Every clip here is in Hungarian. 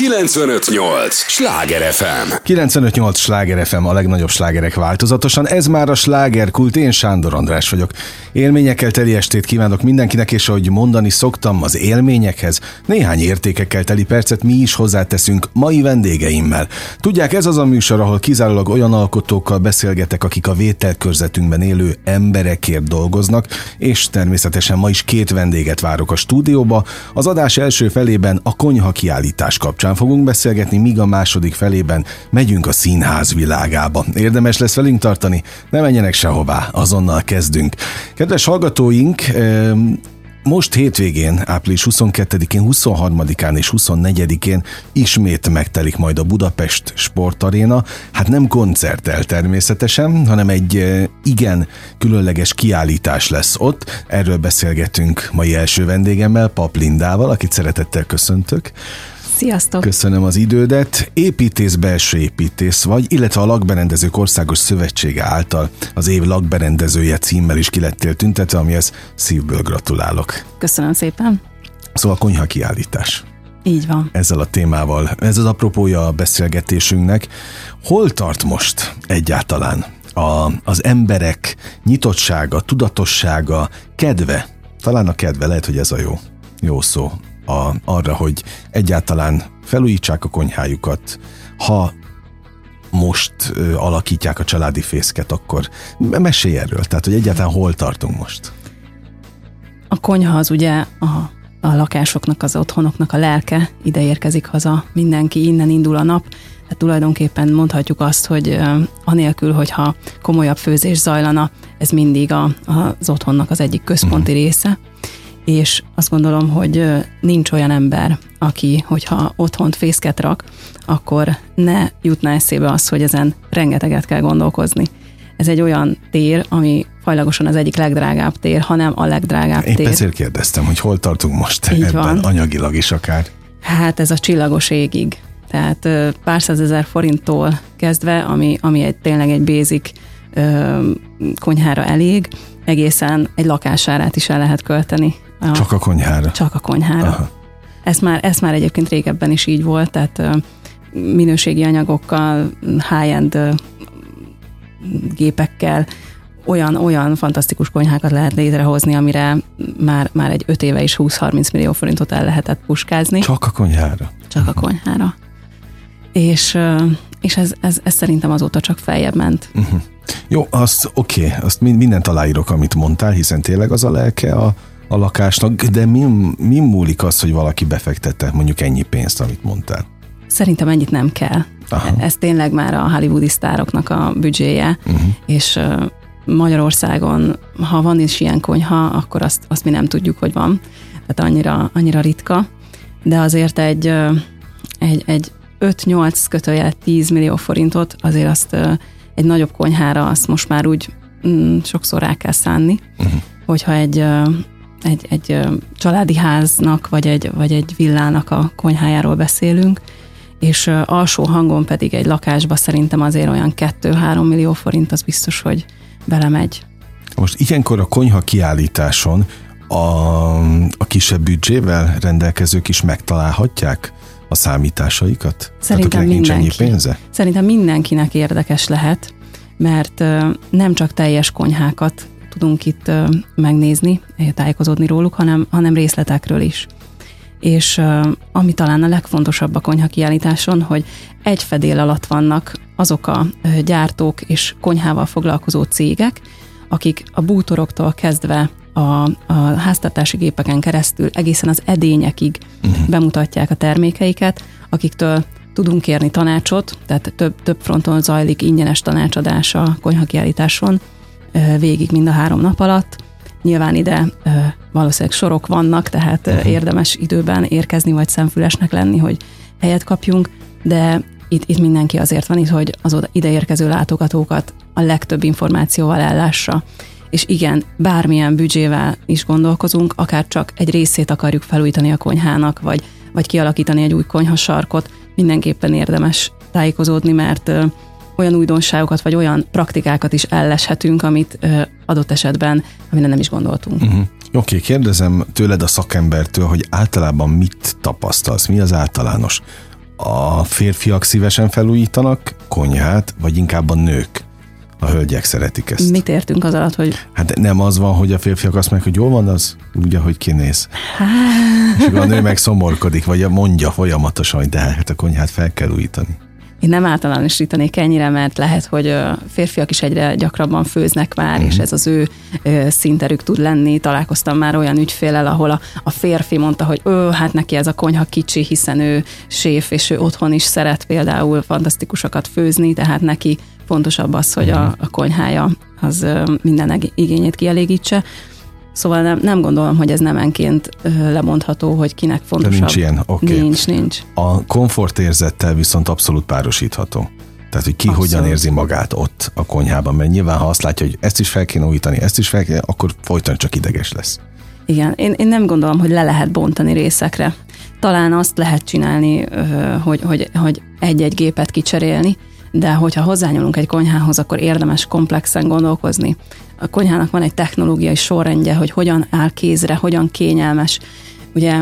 958! Sláger FM! 958! Sláger FM a legnagyobb slágerek változatosan. Ez már a slágerkult, én Sándor András vagyok. Élményekkel teli estét kívánok mindenkinek, és ahogy mondani szoktam, az élményekhez néhány értékekkel teli percet mi is hozzáteszünk mai vendégeimmel. Tudják, ez az a műsor, ahol kizárólag olyan alkotókkal beszélgetek, akik a vételkörzetünkben élő emberekért dolgoznak, és természetesen ma is két vendéget várok a stúdióba. Az adás első felében a konyha kiállítás kapcsán fogunk beszélgetni, míg a második felében megyünk a színház világába. Érdemes lesz velünk tartani, ne menjenek sehová, azonnal kezdünk. Kedves hallgatóink, most hétvégén, április 22-én, 23-án és 24-én ismét megtelik majd a Budapest Sportaréna. Hát nem koncerttel természetesen, hanem egy igen különleges kiállítás lesz ott. Erről beszélgetünk mai első vendégemmel, Pap Lindával, akit szeretettel köszöntök. Sziasztok! Köszönöm az idődet. Építész, belső építész vagy, illetve a Lakberendezők Országos Szövetsége által az év lakberendezője címmel is kilettél tüntetve, amihez szívből gratulálok. Köszönöm szépen! Szóval konyha kiállítás. Így van. Ezzel a témával. Ez az apropója a beszélgetésünknek. Hol tart most egyáltalán a, az emberek nyitottsága, tudatossága, kedve? Talán a kedve, lehet, hogy ez a jó, jó szó a, arra, hogy egyáltalán felújítsák a konyhájukat, ha most ö, alakítják a családi fészket, akkor mesélj erről, tehát hogy egyáltalán hol tartunk most? A konyha az ugye a, a lakásoknak, az otthonoknak a lelke, ide érkezik haza mindenki, innen indul a nap, tehát tulajdonképpen mondhatjuk azt, hogy anélkül, hogyha komolyabb főzés zajlana, ez mindig a, az otthonnak az egyik központi uh-huh. része és azt gondolom, hogy nincs olyan ember, aki, hogyha otthont fészket rak, akkor ne jutna eszébe az, hogy ezen rengeteget kell gondolkozni. Ez egy olyan tér, ami fajlagosan az egyik legdrágább tér, hanem a legdrágább Épp tér. ezért kérdeztem, hogy hol tartunk most Így ebben van. anyagilag is akár. Hát ez a csillagos égig. Tehát pár százezer forinttól kezdve, ami, ami egy, tényleg egy basic ö, konyhára elég, egészen egy lakásárát is el lehet költeni A, csak a konyhára? Csak a konyhára. Aha. Ez már, ez már egyébként régebben is így volt, tehát minőségi anyagokkal, high-end gépekkel olyan, olyan fantasztikus konyhákat lehet létrehozni, amire már, már egy 5 éve is 20-30 millió forintot el lehetett puskázni. Csak a konyhára? Csak a konyhára. És, és ez, ez, ez szerintem azóta csak feljebb ment. Uh-huh. Jó, azt oké, okay, azt mindent aláírok, amit mondtál, hiszen tényleg az a lelke a, a lakásnak, de mi, mi múlik az, hogy valaki befektette mondjuk ennyi pénzt, amit mondtál? Szerintem ennyit nem kell. Aha. Ez tényleg már a hollywoodi sztároknak a büdzséje, uh-huh. és Magyarországon, ha van is ilyen konyha, akkor azt, azt mi nem tudjuk, hogy van. Tehát annyira, annyira ritka. De azért egy, egy, egy 5-8 kötőjel 10 millió forintot, azért azt egy nagyobb konyhára azt most már úgy mm, sokszor rá kell szánni, uh-huh. hogyha egy, egy, egy családi háznak, vagy egy, vagy egy villának a konyhájáról beszélünk, és alsó hangon pedig egy lakásba szerintem azért olyan 2-3 millió forint, az biztos, hogy belemegy. Most ilyenkor a konyha kiállításon a, a kisebb büdzsével rendelkezők is megtalálhatják a számításaikat? Szerintem Tehát, mindenki. Nincs pénze? Szerintem mindenkinek érdekes lehet, mert nem csak teljes konyhákat tudunk itt megnézni, tájékozódni róluk, hanem, hanem részletekről is. És ami talán a legfontosabb a konyha kiállításon, hogy egy fedél alatt vannak azok a gyártók és konyhával foglalkozó cégek, akik a bútoroktól kezdve a, a háztartási gépeken keresztül egészen az edényekig uh-huh. bemutatják a termékeiket, akiktől tudunk kérni tanácsot, tehát több, több fronton zajlik ingyenes tanácsadás a konyhakiállításon végig mind a három nap alatt. Nyilván ide valószínűleg sorok vannak, tehát uh-huh. érdemes időben érkezni, vagy szemfülesnek lenni, hogy helyet kapjunk, de itt, itt mindenki azért van itt, hogy az ide érkező látogatókat a legtöbb információval ellássa és igen, bármilyen büdzsével is gondolkozunk, akár csak egy részét akarjuk felújítani a konyhának, vagy, vagy kialakítani egy új konyhasarkot, mindenképpen érdemes tájékozódni, mert olyan újdonságokat, vagy olyan praktikákat is elleshetünk, amit ö, adott esetben, amire nem is gondoltunk. Uh-huh. Oké, okay, kérdezem tőled a szakembertől, hogy általában mit tapasztalsz, mi az általános a férfiak szívesen felújítanak konyhát, vagy inkább a nők? A hölgyek szeretik ezt. Mit értünk az alatt, hogy... Hát nem az van, hogy a férfiak azt mondják, hogy jól van az, úgy, ahogy kinéz. És a nő meg szomorkodik, vagy mondja folyamatosan, hogy de hát a konyhát fel kell újítani. Én nem általánosítanék ennyire, mert lehet, hogy férfiak is egyre gyakrabban főznek már, uh-huh. és mhm. ez az ő szinterük tud lenni. Találkoztam már olyan ügyfélel, ahol a, a férfi mondta, hogy ő, hát neki ez a konyha kicsi, hiszen ő séf, és ő otthon is szeret például fantasztikusokat főzni, tehát neki fontosabb az, hogy a, mhm. a konyhája az minden igényét kielégítse. Szóval nem, nem gondolom, hogy ez nemenként lemondható, hogy kinek fontosabb. De nincs ilyen, oké. Okay. Nincs, nincs. A komfortérzettel viszont abszolút párosítható. Tehát, hogy ki Abszolút. hogyan érzi magát ott a konyhában, mert nyilván, ha azt látja, hogy ezt is fel kéne újítani, ezt is fel kéne, akkor folyton csak ideges lesz. Igen, én, én nem gondolom, hogy le lehet bontani részekre. Talán azt lehet csinálni, hogy, hogy, hogy egy-egy gépet kicserélni, de hogyha hozzányúlunk egy konyhához, akkor érdemes komplexen gondolkozni. A konyhának van egy technológiai sorrendje, hogy hogyan áll kézre, hogyan kényelmes. Ugye,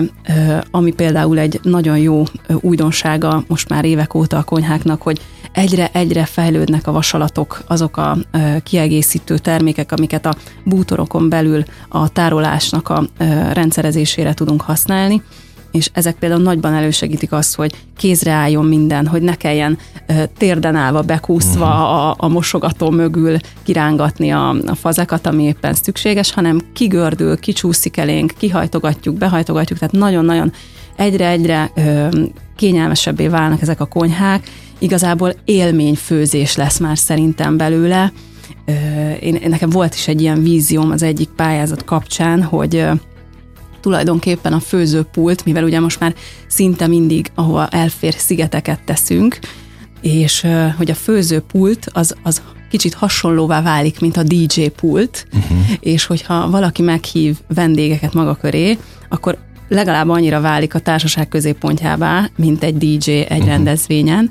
ami például egy nagyon jó újdonsága most már évek óta a konyháknak, hogy egyre-egyre fejlődnek a vasalatok, azok a kiegészítő termékek, amiket a bútorokon belül a tárolásnak a rendszerezésére tudunk használni és ezek például nagyban elősegítik azt, hogy kézre álljon minden, hogy ne kelljen térden állva, bekúszva uh-huh. a, a mosogató mögül kirángatni a, a fazekat, ami éppen szükséges, hanem kigördül, kicsúszik elénk, kihajtogatjuk, behajtogatjuk, tehát nagyon-nagyon egyre-egyre kényelmesebbé válnak ezek a konyhák, igazából élményfőzés lesz már szerintem belőle. Én, nekem volt is egy ilyen vízióm az egyik pályázat kapcsán, hogy tulajdonképpen a főzőpult, mivel ugye most már szinte mindig, ahova elfér, szigeteket teszünk, és hogy a főzőpult az, az kicsit hasonlóvá válik, mint a DJ pult, uh-huh. és hogyha valaki meghív vendégeket maga köré, akkor legalább annyira válik a társaság középpontjává, mint egy DJ egy uh-huh. rendezvényen,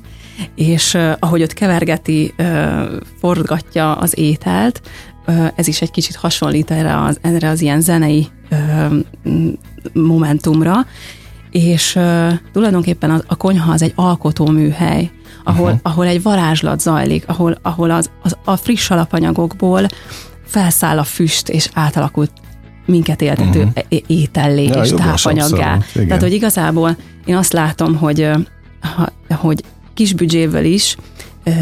és uh, ahogy ott kevergeti, uh, forgatja az ételt, uh, ez is egy kicsit hasonlít erre az, erre az ilyen zenei momentumra, és tulajdonképpen a, a konyha az egy alkotóműhely, ahol, uh-huh. ahol egy varázslat zajlik, ahol, ahol az, az, a friss alapanyagokból felszáll a füst, és átalakult minket éltető uh-huh. étellé ja, és tápanyaggá. Tehát, hogy igazából én azt látom, hogy, hogy kis büdzsével is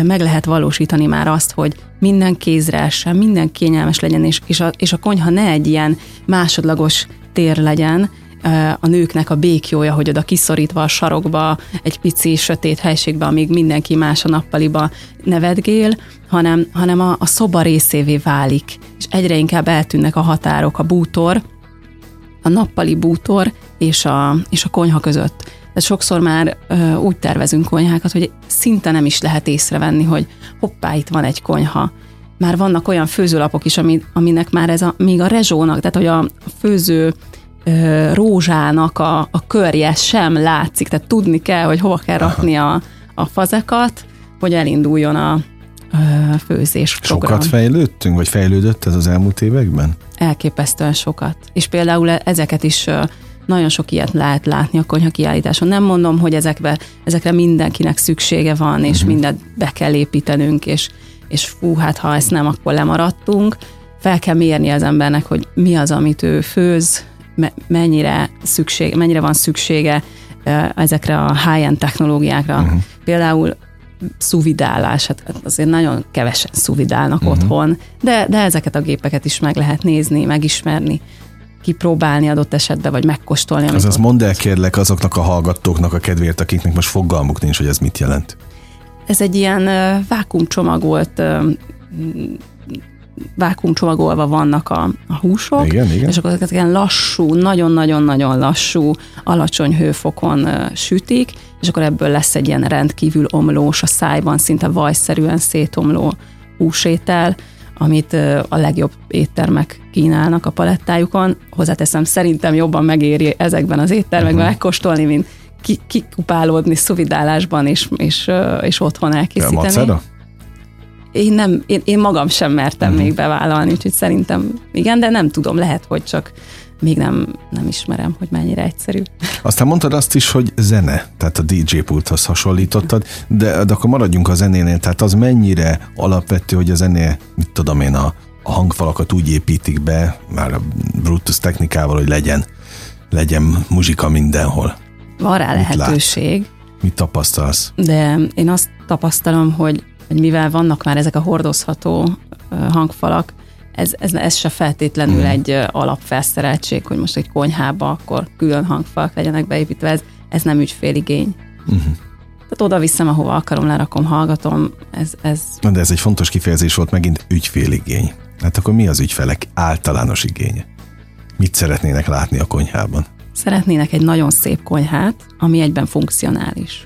meg lehet valósítani már azt, hogy minden kézre essen, minden kényelmes legyen, és, és, a, és a konyha ne egy ilyen másodlagos tér legyen, a nőknek a békjója, hogy oda kiszorítva a sarokba, egy pici sötét helységbe, amíg mindenki más a nappaliba nevetgél, hanem, hanem a, a szoba részévé válik, és egyre inkább eltűnnek a határok, a bútor, a nappali bútor és a, és a konyha között. Tehát sokszor már ö, úgy tervezünk konyhákat, hogy szinte nem is lehet észrevenni, hogy hoppá, itt van egy konyha. Már vannak olyan főzőlapok is, ami, aminek már ez a, még a rezsónak, tehát hogy a, a főző ö, rózsának a, a körje sem látszik, tehát tudni kell, hogy hova kell rakni a, a fazekat, hogy elinduljon a, a főzés program. Sokat fejlődtünk, vagy fejlődött ez az elmúlt években? Elképesztően sokat. És például ezeket is nagyon sok ilyet lehet látni a konyha kiállításon. Nem mondom, hogy ezekbe, ezekre mindenkinek szüksége van, és uh-huh. mindent be kell építenünk, és, és fú, hát ha ezt nem, akkor lemaradtunk. Fel kell mérni az embernek, hogy mi az, amit ő főz, mennyire, szükség, mennyire van szüksége ezekre a high-end technológiákra. Uh-huh. Például szuvidálás, hát azért nagyon kevesen szuvidálnak uh-huh. otthon, de, de ezeket a gépeket is meg lehet nézni, megismerni kipróbálni adott esetben, vagy megkóstolni. Az az mondd el kérlek azoknak a hallgatóknak a kedvéért, akiknek most fogalmuk nincs, hogy ez mit jelent. Ez egy ilyen vákumcsomagolt uh, vákumcsomagolva vannak a, a húsok, igen, igen. és akkor ezeket ilyen lassú, nagyon-nagyon-nagyon lassú, alacsony hőfokon sütik, és akkor ebből lesz egy ilyen rendkívül omlós, a szájban szinte vajszerűen szétomló húsétel, amit a legjobb éttermek kínálnak a palettájukon. Hozzáteszem, szerintem jobban megéri ezekben az éttermekben uh-huh. megkóstolni, mint kikupálódni szuvidálásban és, és, és otthon elkészíteni. Macera? Én, nem, én, én magam sem mertem uh-huh. még bevállalni, úgyhogy szerintem igen, de nem tudom, lehet, hogy csak még nem, nem ismerem, hogy mennyire egyszerű. Aztán mondtad azt is, hogy zene, tehát a DJ pulthoz hasonlítottad, de, de akkor maradjunk a zenénél, tehát az mennyire alapvető, hogy a zené, mit tudom én, a, a hangfalakat úgy építik be, már a Brutus technikával, hogy legyen, legyen muzsika mindenhol. Van rá mit lehetőség. Lát? Mit tapasztalsz? De én azt tapasztalom, hogy, hogy mivel vannak már ezek a hordozható hangfalak, ez, ez, ez se feltétlenül mm. egy alapfelszereltség, hogy most egy konyhába akkor külön hangfalak legyenek beépítve, ez, ez nem ügyféligény. Mm. Tehát oda viszem, ahova akarom, lerakom, hallgatom. Ez, ez... Na de ez egy fontos kifejezés volt megint ügyféligény. Hát akkor mi az ügyfelek általános igénye? Mit szeretnének látni a konyhában? Szeretnének egy nagyon szép konyhát, ami egyben funkcionális.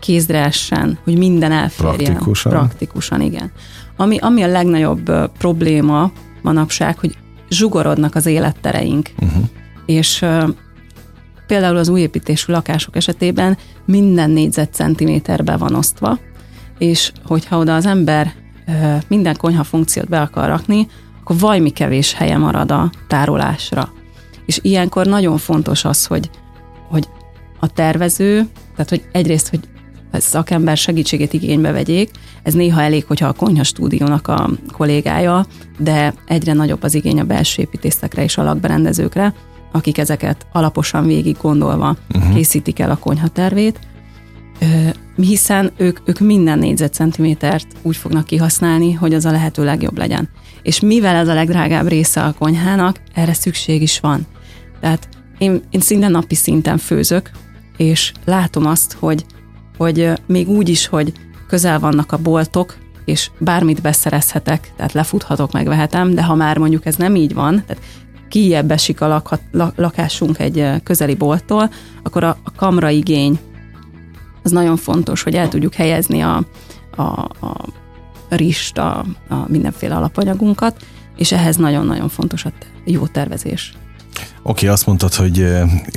Kézre essen, hogy minden elférjen. Praktikusan? Praktikusan, igen. Ami, ami a legnagyobb probléma manapság, hogy zsugorodnak az élettereink. Uh-huh. És uh, például az újépítésű lakások esetében minden négyzetcentiméterbe van osztva, és hogyha oda az ember uh, minden konyha funkciót be akar rakni, akkor vajmi kevés helye marad a tárolásra. És ilyenkor nagyon fontos az, hogy, hogy a tervező, tehát hogy egyrészt, hogy szakember segítségét igénybe vegyék, ez néha elég, hogyha a konyha stúdiónak a kollégája, de egyre nagyobb az igény a belső építészekre és a lakberendezőkre, akik ezeket alaposan végig gondolva uh-huh. készítik el a konyha tervét, hiszen ők, ők minden négyzetcentimétert úgy fognak kihasználni, hogy az a lehető legjobb legyen. És mivel ez a legdrágább része a konyhának, erre szükség is van. Tehát én, én szinte napi szinten főzök, és látom azt, hogy, hogy még úgy is, hogy közel vannak a boltok, és bármit beszerezhetek, tehát lefuthatok, megvehetem, de ha már mondjuk ez nem így van, tehát kijebb esik a lakhat, lakásunk egy közeli bolttól, akkor a, a kamra igény az nagyon fontos, hogy el tudjuk helyezni a, a, a rist, a, a mindenféle alapanyagunkat, és ehhez nagyon-nagyon fontos a jó tervezés. Oké, okay, azt mondtad, hogy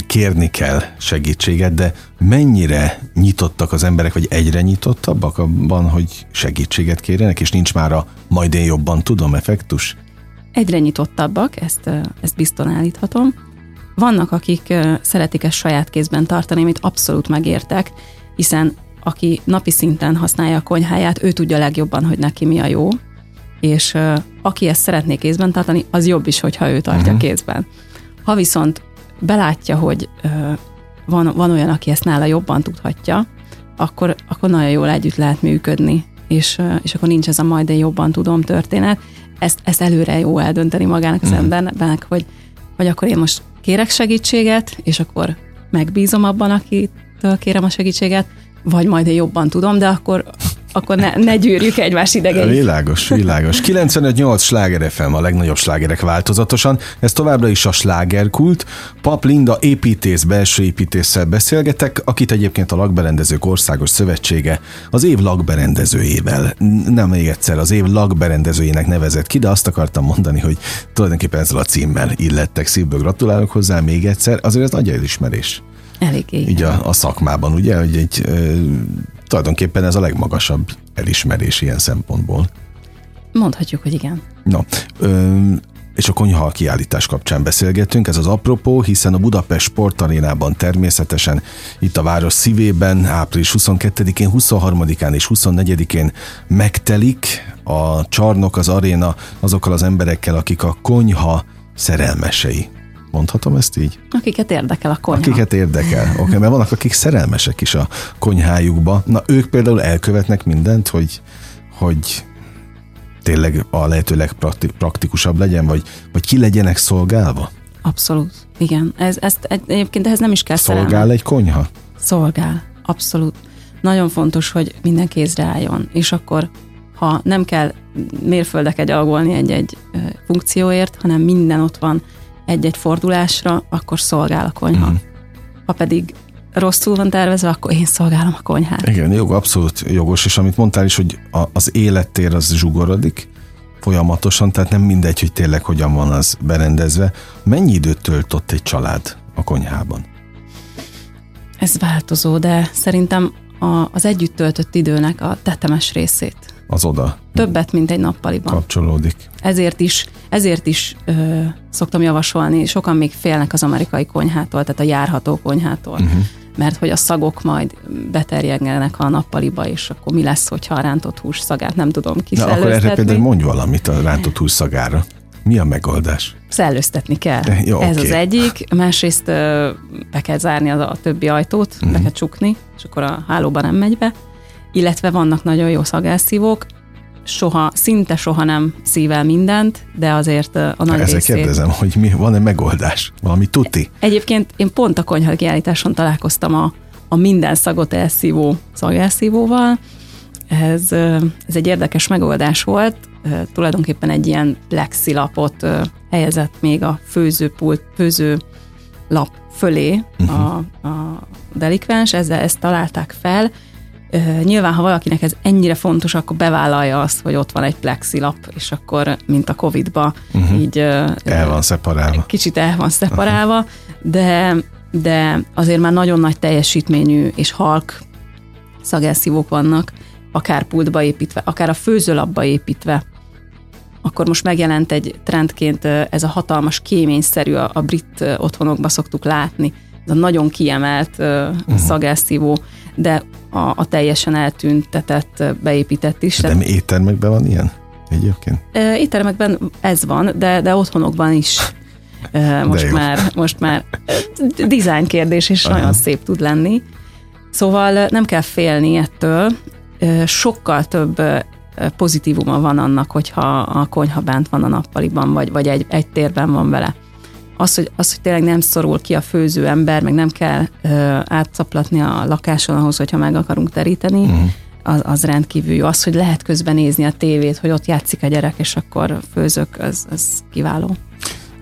kérni kell segítséget, de mennyire nyitottak az emberek, vagy egyre nyitottabbak abban, hogy segítséget kérjenek, és nincs már a majd én jobban tudom effektus? Egyre nyitottabbak, ezt, ezt bizton állíthatom. Vannak, akik szeretik ezt saját kézben tartani, amit abszolút megértek, hiszen aki napi szinten használja a konyháját, ő tudja legjobban, hogy neki mi a jó, és aki ezt szeretné kézben tartani, az jobb is, hogyha ő tartja uh-huh. kézben. Ha viszont belátja, hogy van, van olyan, aki ezt nála jobban tudhatja, akkor, akkor nagyon jól együtt lehet működni, és, és akkor nincs ez a majd én jobban tudom történet. Ezt, ezt előre jó eldönteni magának az uh-huh. embernek, hogy, hogy akkor én most kérek segítséget, és akkor megbízom abban, akitől kérem a segítséget, vagy majd én jobban tudom, de akkor, akkor ne, ne gyűrjük egymás idegeit. Világos, világos. 95-8 sláger FM a legnagyobb slágerek változatosan. Ez továbbra is a slágerkult. Pap Linda építész, belső építéssel beszélgetek, akit egyébként a Lakberendezők Országos Szövetsége az év lakberendezőjével, nem még egyszer, az év lakberendezőjének nevezett ki, de azt akartam mondani, hogy tulajdonképpen ezzel a címmel illettek. Szívből gratulálok hozzá még egyszer, azért ez nagy elismerés. Eléggé. Így a, a szakmában, ugye, hogy egy tulajdonképpen ez a legmagasabb elismerés ilyen szempontból. Mondhatjuk, hogy igen. Na, ö, és a konyha kiállítás kapcsán beszélgetünk, ez az apropó, hiszen a Budapest Sportarénában természetesen itt a város szívében április 22-én, 23-án és 24-én megtelik a csarnok, az aréna azokkal az emberekkel, akik a konyha szerelmesei. Mondhatom ezt így? Akiket érdekel a konyha. Akiket érdekel. Oké, okay, mert vannak, akik szerelmesek is a konyhájukba. Na, ők például elkövetnek mindent, hogy, hogy tényleg a lehető legpraktikusabb legyen, vagy, vagy ki legyenek szolgálva? Abszolút, igen. Ez, ezt egyébként ehhez nem is kell Szolgál szerelme. egy konyha? Szolgál, abszolút. Nagyon fontos, hogy minden kézre álljon, és akkor ha nem kell mérföldeket gyalogolni egy-egy funkcióért, hanem minden ott van, egy-egy fordulásra, akkor szolgál a konyha. Mm. Ha pedig rosszul van tervezve, akkor én szolgálom a konyhát. Igen, jó, abszolút jogos, és amit mondtál is, hogy a, az élettér az zsugorodik folyamatosan, tehát nem mindegy, hogy tényleg hogyan van az berendezve. Mennyi időt töltött egy család a konyhában? Ez változó, de szerintem a, az együtt töltött időnek a tetemes részét az oda. Többet, mint egy nappaliban. Kapcsolódik. Ezért is, ezért is ö, szoktam javasolni, sokan még félnek az amerikai konyhától, tehát a járható konyhától. Uh-huh mert hogy a szagok majd beterjednek a nappaliba, és akkor mi lesz, hogyha a rántott hús szagát nem tudom kiszellőztetni. Na akkor erre például mondj valamit a rántott hús szagára. Mi a megoldás? Szellőztetni kell. Jó, Ez okay. az egyik. Másrészt be kell zárni a, a többi ajtót, uh-huh. be kell csukni, és akkor a hálóba nem megy be. Illetve vannak nagyon jó szagászívók, soha, szinte soha nem szível mindent, de azért a nagy Ezzel részét... kérdezem, hogy mi, van-e megoldás? Valami tuti? Egyébként én pont a konyha kiállításon találkoztam a, a minden szagot elszívó szagelszívóval. Ez, ez egy érdekes megoldás volt. Tulajdonképpen egy ilyen plexilapot helyezett még a főzőpult, főző lap fölé uh-huh. a, a delikvens, ezzel ezt találták fel, Nyilván, ha valakinek ez ennyire fontos, akkor bevállalja azt, hogy ott van egy plexilap, és akkor, mint a Covid-ba, uh-huh. így... El van szeparálva. Kicsit el van szeparálva, uh-huh. de, de azért már nagyon nagy teljesítményű és halk szagelszívók vannak, akár pultba építve, akár a főzőlapba építve. Akkor most megjelent egy trendként ez a hatalmas kéményszerű, a, a brit otthonokba szoktuk látni, ez a nagyon kiemelt uh-huh. szagelszívó, de a, a teljesen eltüntetett, beépített is. De mi éttermekben van ilyen egyébként? Éttermekben ez van, de, de otthonokban is. Most már, most már design kérdés, és Aha. nagyon szép tud lenni. Szóval nem kell félni ettől, sokkal több pozitívuma van annak, hogyha a konyha bent van a nappaliban, vagy, vagy egy, egy térben van vele az, hogy, az, hogy tényleg nem szorul ki a főző ember, meg nem kell ö, átszaplatni a lakáson ahhoz, hogyha meg akarunk teríteni, uh-huh. az, az rendkívül jó. Az, hogy lehet közben nézni a tévét, hogy ott játszik a gyerek, és akkor főzök, az, az kiváló.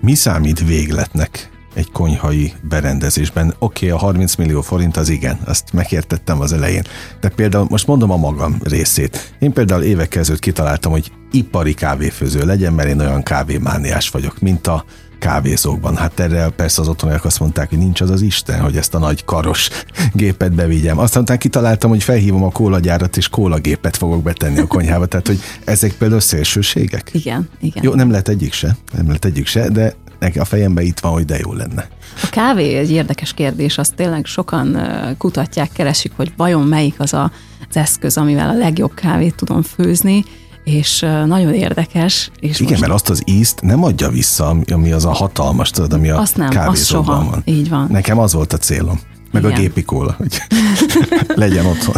Mi számít végletnek egy konyhai berendezésben. Oké, okay, a 30 millió forint az igen, azt megértettem az elején. De például most mondom a magam részét. Én például évekkel ezelőtt kitaláltam, hogy ipari kávéfőző legyen, mert én olyan kávémániás vagyok, mint a kávézókban. Hát erre persze az otthoniak azt mondták, hogy nincs az az Isten, hogy ezt a nagy karos gépet bevigyem. Aztán utána kitaláltam, hogy felhívom a kólagyárat, és kólagépet fogok betenni a konyhába. Tehát, hogy ezek például szélsőségek? Igen, igen. Jó, nem lehet egyik se, nem lehet egyik se, de neki a fejemben itt van, hogy de jó lenne. A kávé egy érdekes kérdés, azt tényleg sokan kutatják, keresik, hogy vajon melyik az a, az eszköz, amivel a legjobb kávét tudom főzni, és nagyon érdekes. És Igen, most... mert azt az ízt nem adja vissza, ami az a hatalmas, tudod, ami a azt nem, kávézóban soha. van. Így van. Nekem az volt a célom. Meg Igen. a gépi kóla, hogy legyen otthon.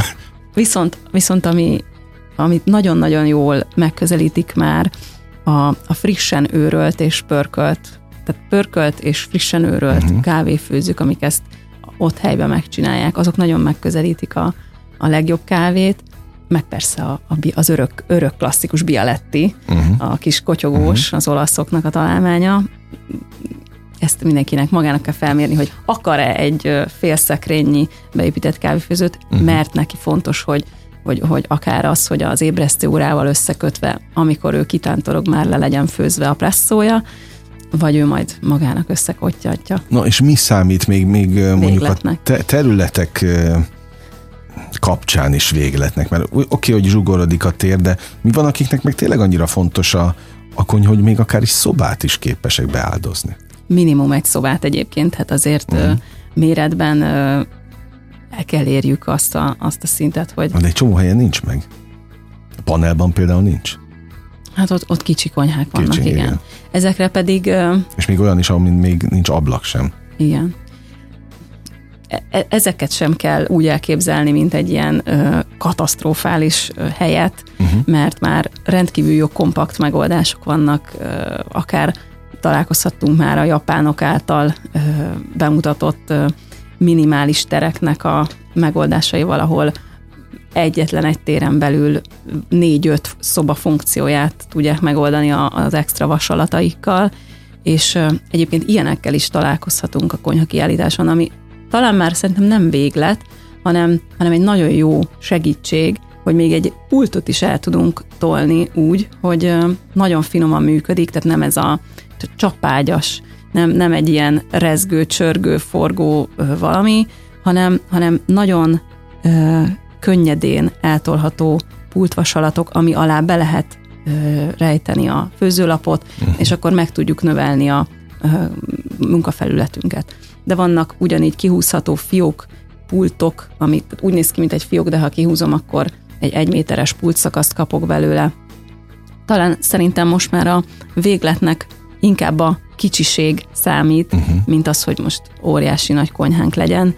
Viszont, viszont ami, amit nagyon-nagyon jól megközelítik már, a, a frissen őrölt és pörkölt, tehát pörkölt és frissen őrölt uh-huh. kávéfőzők, amik ezt ott helyben megcsinálják, azok nagyon megközelítik a, a legjobb kávét, meg persze a, a, az örök, örök klasszikus Bialetti, uh-huh. a kis kotyogós, uh-huh. az olaszoknak a találmánya. Ezt mindenkinek magának kell felmérni, hogy akar-e egy félszekrényi beépített kávéfőzőt, uh-huh. mert neki fontos, hogy hogy, hogy akár az, hogy az ébresztő órával összekötve, amikor ő kitántorog, már le legyen főzve a presszója, vagy ő majd magának összekotyatja. Na és mi számít még, még mondjuk a te- területek kapcsán is végletnek, mert oké, okay, hogy zsugorodik a tér, de mi van, akiknek meg tényleg annyira fontos a, a kony, hogy még akár is szobát is képesek beáldozni? Minimum egy szobát egyébként, hát azért uh-huh. méretben el kell érjük azt a, azt a szintet, hogy... De egy csomó helyen nincs meg. A panelban például nincs. Hát ott, ott kicsi konyhák vannak, kicsi, igen. igen. Ezekre pedig... És még olyan is, amin még nincs ablak sem. Igen. E- ezeket sem kell úgy elképzelni, mint egy ilyen ö, katasztrofális ö, helyet, uh-huh. mert már rendkívül jó kompakt megoldások vannak, ö, akár találkozhattunk már a japánok által ö, bemutatott ö, minimális tereknek a megoldásaival, ahol egyetlen egy téren belül négy-öt szoba funkcióját tudják megoldani az extra vasalataikkal, és egyébként ilyenekkel is találkozhatunk a konyha kiállításon, ami talán már szerintem nem véglet, hanem, hanem egy nagyon jó segítség, hogy még egy pultot is el tudunk tolni úgy, hogy nagyon finoman működik, tehát nem ez a csapágyas, nem, nem egy ilyen rezgő, csörgő, forgó valami, hanem, hanem nagyon ö, könnyedén eltolható pultvasalatok, ami alá be lehet ö, rejteni a főzőlapot, uh-huh. és akkor meg tudjuk növelni a ö, munkafelületünket. De vannak ugyanígy kihúzható fiók, pultok, amit úgy néz ki, mint egy fiók, de ha kihúzom, akkor egy egyméteres pultszakaszt kapok belőle. Talán szerintem most már a végletnek inkább a kicsiség számít, uh-huh. mint az, hogy most óriási nagy konyhánk legyen.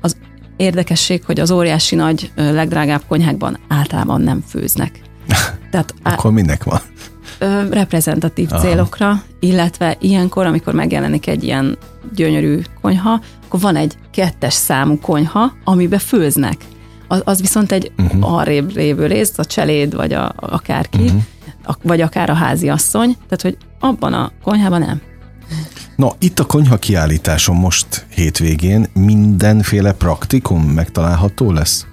Az érdekesség, hogy az óriási nagy, legdrágább konyhákban általában nem főznek. Tehát Akkor minek van? Reprezentatív Aha. célokra, illetve ilyenkor, amikor megjelenik egy ilyen gyönyörű konyha, akkor van egy kettes számú konyha, amiben főznek. Az, az viszont egy uh-huh. arrébb lévő rész, a cseléd, vagy a, akárki, uh-huh. a, vagy akár a házi asszony, tehát hogy abban a konyhában nem. Na, itt a konyha kiállításon most hétvégén mindenféle praktikum megtalálható lesz?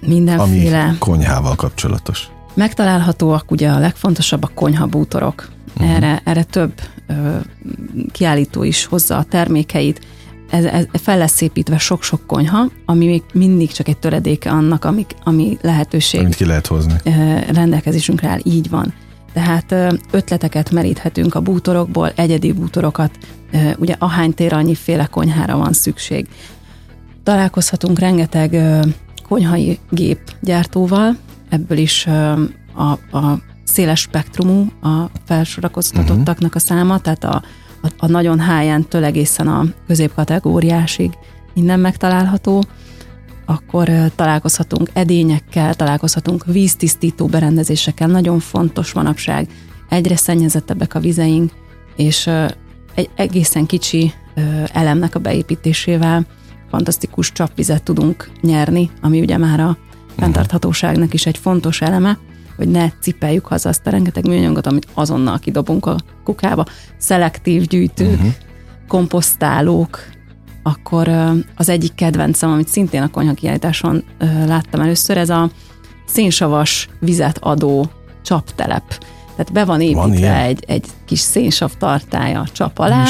Mindenféle. Ami konyhával kapcsolatos. Megtalálhatóak ugye a legfontosabb a konyhabútorok. Uh-huh. Erre, erre több ö, kiállító is hozza a termékeit. Ez, ez fel lesz építve sok-sok konyha, ami még mindig csak egy töredéke annak, amik, ami lehetőség. Amit ki lehet hozni. Ö, rendelkezésünkre áll, így van. Tehát ö, ötleteket meríthetünk a bútorokból, egyedi bútorokat, ö, ugye ahány tér annyiféle konyhára van szükség. Találkozhatunk rengeteg ö, konyhai gépgyártóval, ebből is a, a széles spektrumú a felsorakoztatottaknak a száma, tehát a, a, a nagyon high-end-től egészen a középkategóriásig minden megtalálható, akkor találkozhatunk edényekkel, találkozhatunk víztisztító berendezésekkel, nagyon fontos manapság, egyre szennyezettebbek a vizeink, és egy egészen kicsi elemnek a beépítésével fantasztikus csapvizet tudunk nyerni, ami ugye már a fenntarthatóságnak is egy fontos eleme, hogy ne cipeljük haza azt a rengeteg műanyagot, amit azonnal kidobunk a kukába. Szelektív gyűjtők, uh-huh. komposztálók, akkor az egyik kedvencem, amit szintén a konyhakiállításon láttam először, ez a szénsavas vizet adó csaptelep. Tehát be van építve van egy, egy kis szénsav tartája a csap alá,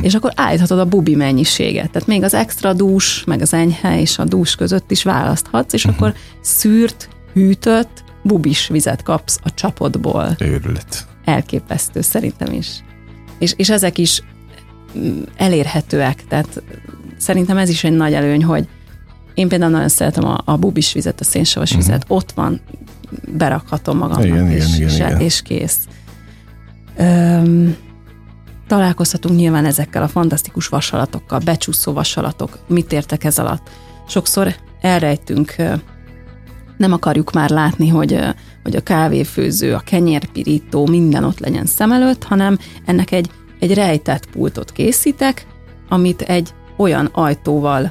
és akkor állíthatod a bubi mennyiséget. Tehát még az extra dús, meg az enyhe és a dús között is választhatsz, és uh-huh. akkor szűrt, hűtött, bubis vizet kapsz a csapodból. Őrület. Elképesztő szerintem is. És, és ezek is mm, elérhetőek, tehát szerintem ez is egy nagy előny, hogy én például nagyon szeretem a, a bubis vizet, a szénsavas uh-huh. vizet, ott van berakhatom magamnak, igen, és, igen, igen, igen. és kész. Öm, találkozhatunk nyilván ezekkel a fantasztikus vasalatokkal, becsúszó vasalatok. Mit értek ez alatt? Sokszor elrejtünk, nem akarjuk már látni, hogy, hogy a kávéfőző, a kenyérpirító, minden ott legyen szem előtt, hanem ennek egy, egy rejtett pultot készítek, amit egy olyan ajtóval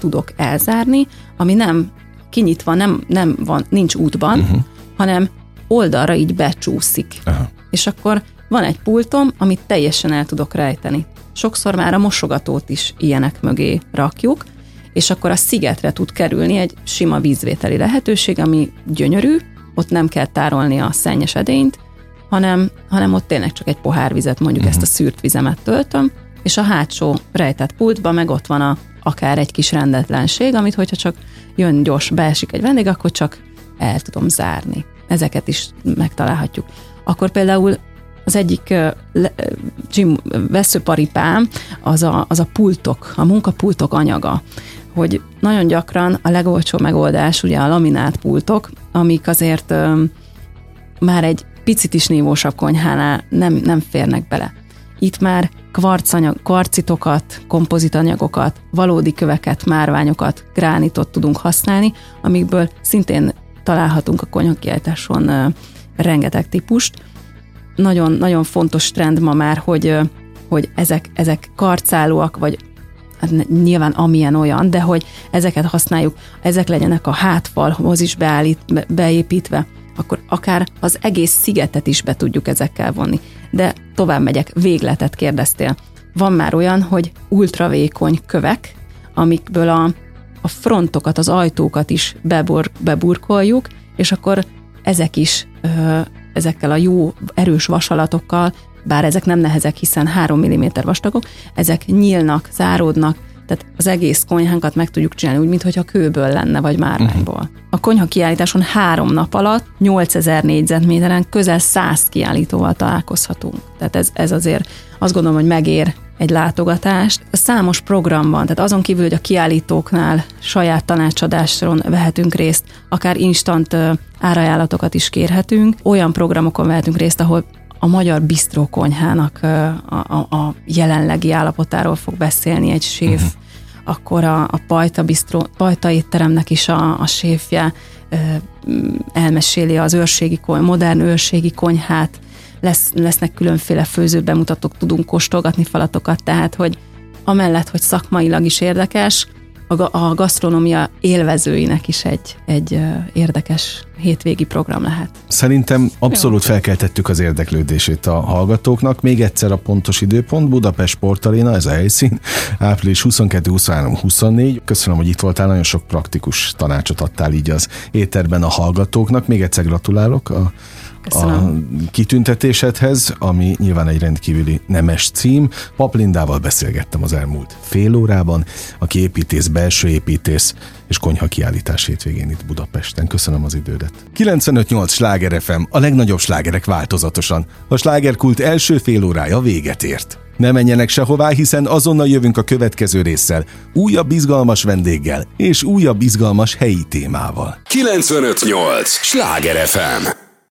tudok elzárni, ami nem kinyitva, nem, nem van, nincs útban, uh-huh. hanem oldalra így becsúszik. Aha. És akkor van egy pultom, amit teljesen el tudok rejteni. Sokszor már a mosogatót is ilyenek mögé rakjuk, és akkor a szigetre tud kerülni egy sima vízvételi lehetőség, ami gyönyörű, ott nem kell tárolni a szennyes edényt, hanem, hanem ott tényleg csak egy pohár vizet, mondjuk uh-huh. ezt a szűrt vizemet töltöm, és a hátsó rejtett pultban meg ott van a, akár egy kis rendetlenség, amit hogyha csak jön gyors, beesik egy vendég, akkor csak el tudom zárni. Ezeket is megtalálhatjuk. Akkor például az egyik gym veszőparipám az a, az a pultok, a munkapultok anyaga, hogy nagyon gyakran a legolcsó megoldás ugye a laminált pultok, amik azért már egy picit is nívósabb konyhánál nem, nem férnek bele. Itt már kvarcanyag, kvarcitokat, kompozitanyagokat, valódi köveket, márványokat, gránitot tudunk használni, amikből szintén találhatunk a konyhakiáltáson rengeteg típust. Nagyon, nagyon fontos trend ma már, hogy, hogy ezek, ezek karcálóak, vagy hát nyilván amilyen olyan, de hogy ezeket használjuk, ezek legyenek a hátfalhoz is beállít, beépítve, akkor akár az egész szigetet is be tudjuk ezekkel vonni. De tovább megyek, végletet kérdeztél. Van már olyan, hogy ultravékony kövek, amikből a, a frontokat, az ajtókat is bebor, beburkoljuk, és akkor ezek is ö, ezekkel a jó, erős vasalatokkal, bár ezek nem nehezek, hiszen 3 mm vastagok, ezek nyílnak, záródnak, Tehát az egész konyhánkat meg tudjuk csinálni úgy, mintha kőből lenne, vagy márványból. Uh-huh. A konyha kiállításon három nap alatt 8000 négyzetméteren közel 100 kiállítóval találkozhatunk. Tehát ez, ez azért azt gondolom, hogy megér egy látogatást. Számos programban, tehát azon kívül, hogy a kiállítóknál saját tanácsadáson vehetünk részt, akár instant árajánlatokat is kérhetünk, olyan programokon vehetünk részt, ahol a magyar bisztrókonyhának a, a, a jelenlegi állapotáról fog beszélni egy séf, uh-huh. akkor a, a Pajta, bisztró, Pajta étteremnek is a, a séfje elmeséli az őrségi, modern őrségi konyhát, lesz, lesznek különféle főző bemutatók, tudunk kóstolgatni falatokat, tehát hogy amellett, hogy szakmailag is érdekes, a, a gasztronómia élvezőinek is egy, egy érdekes hétvégi program lehet. Szerintem abszolút Jó. felkeltettük az érdeklődését a hallgatóknak. Még egyszer a pontos időpont, Budapest Sportaréna, ez a helyszín, április 22, 23, 24. Köszönöm, hogy itt voltál, nagyon sok praktikus tanácsot adtál így az éterben a hallgatóknak. Még egyszer gratulálok a Köszönöm. a kitüntetésedhez, ami nyilván egy rendkívüli nemes cím. Paplindával beszélgettem az elmúlt fél órában, aki építész, belső építész és konyha kiállítás hétvégén itt Budapesten. Köszönöm az idődet. 95.8 Sláger FM, a legnagyobb slágerek változatosan. A slágerkult első fél órája véget ért. Ne menjenek sehová, hiszen azonnal jövünk a következő résszel, újabb izgalmas vendéggel és újabb izgalmas helyi témával. 95.8 Sláger FM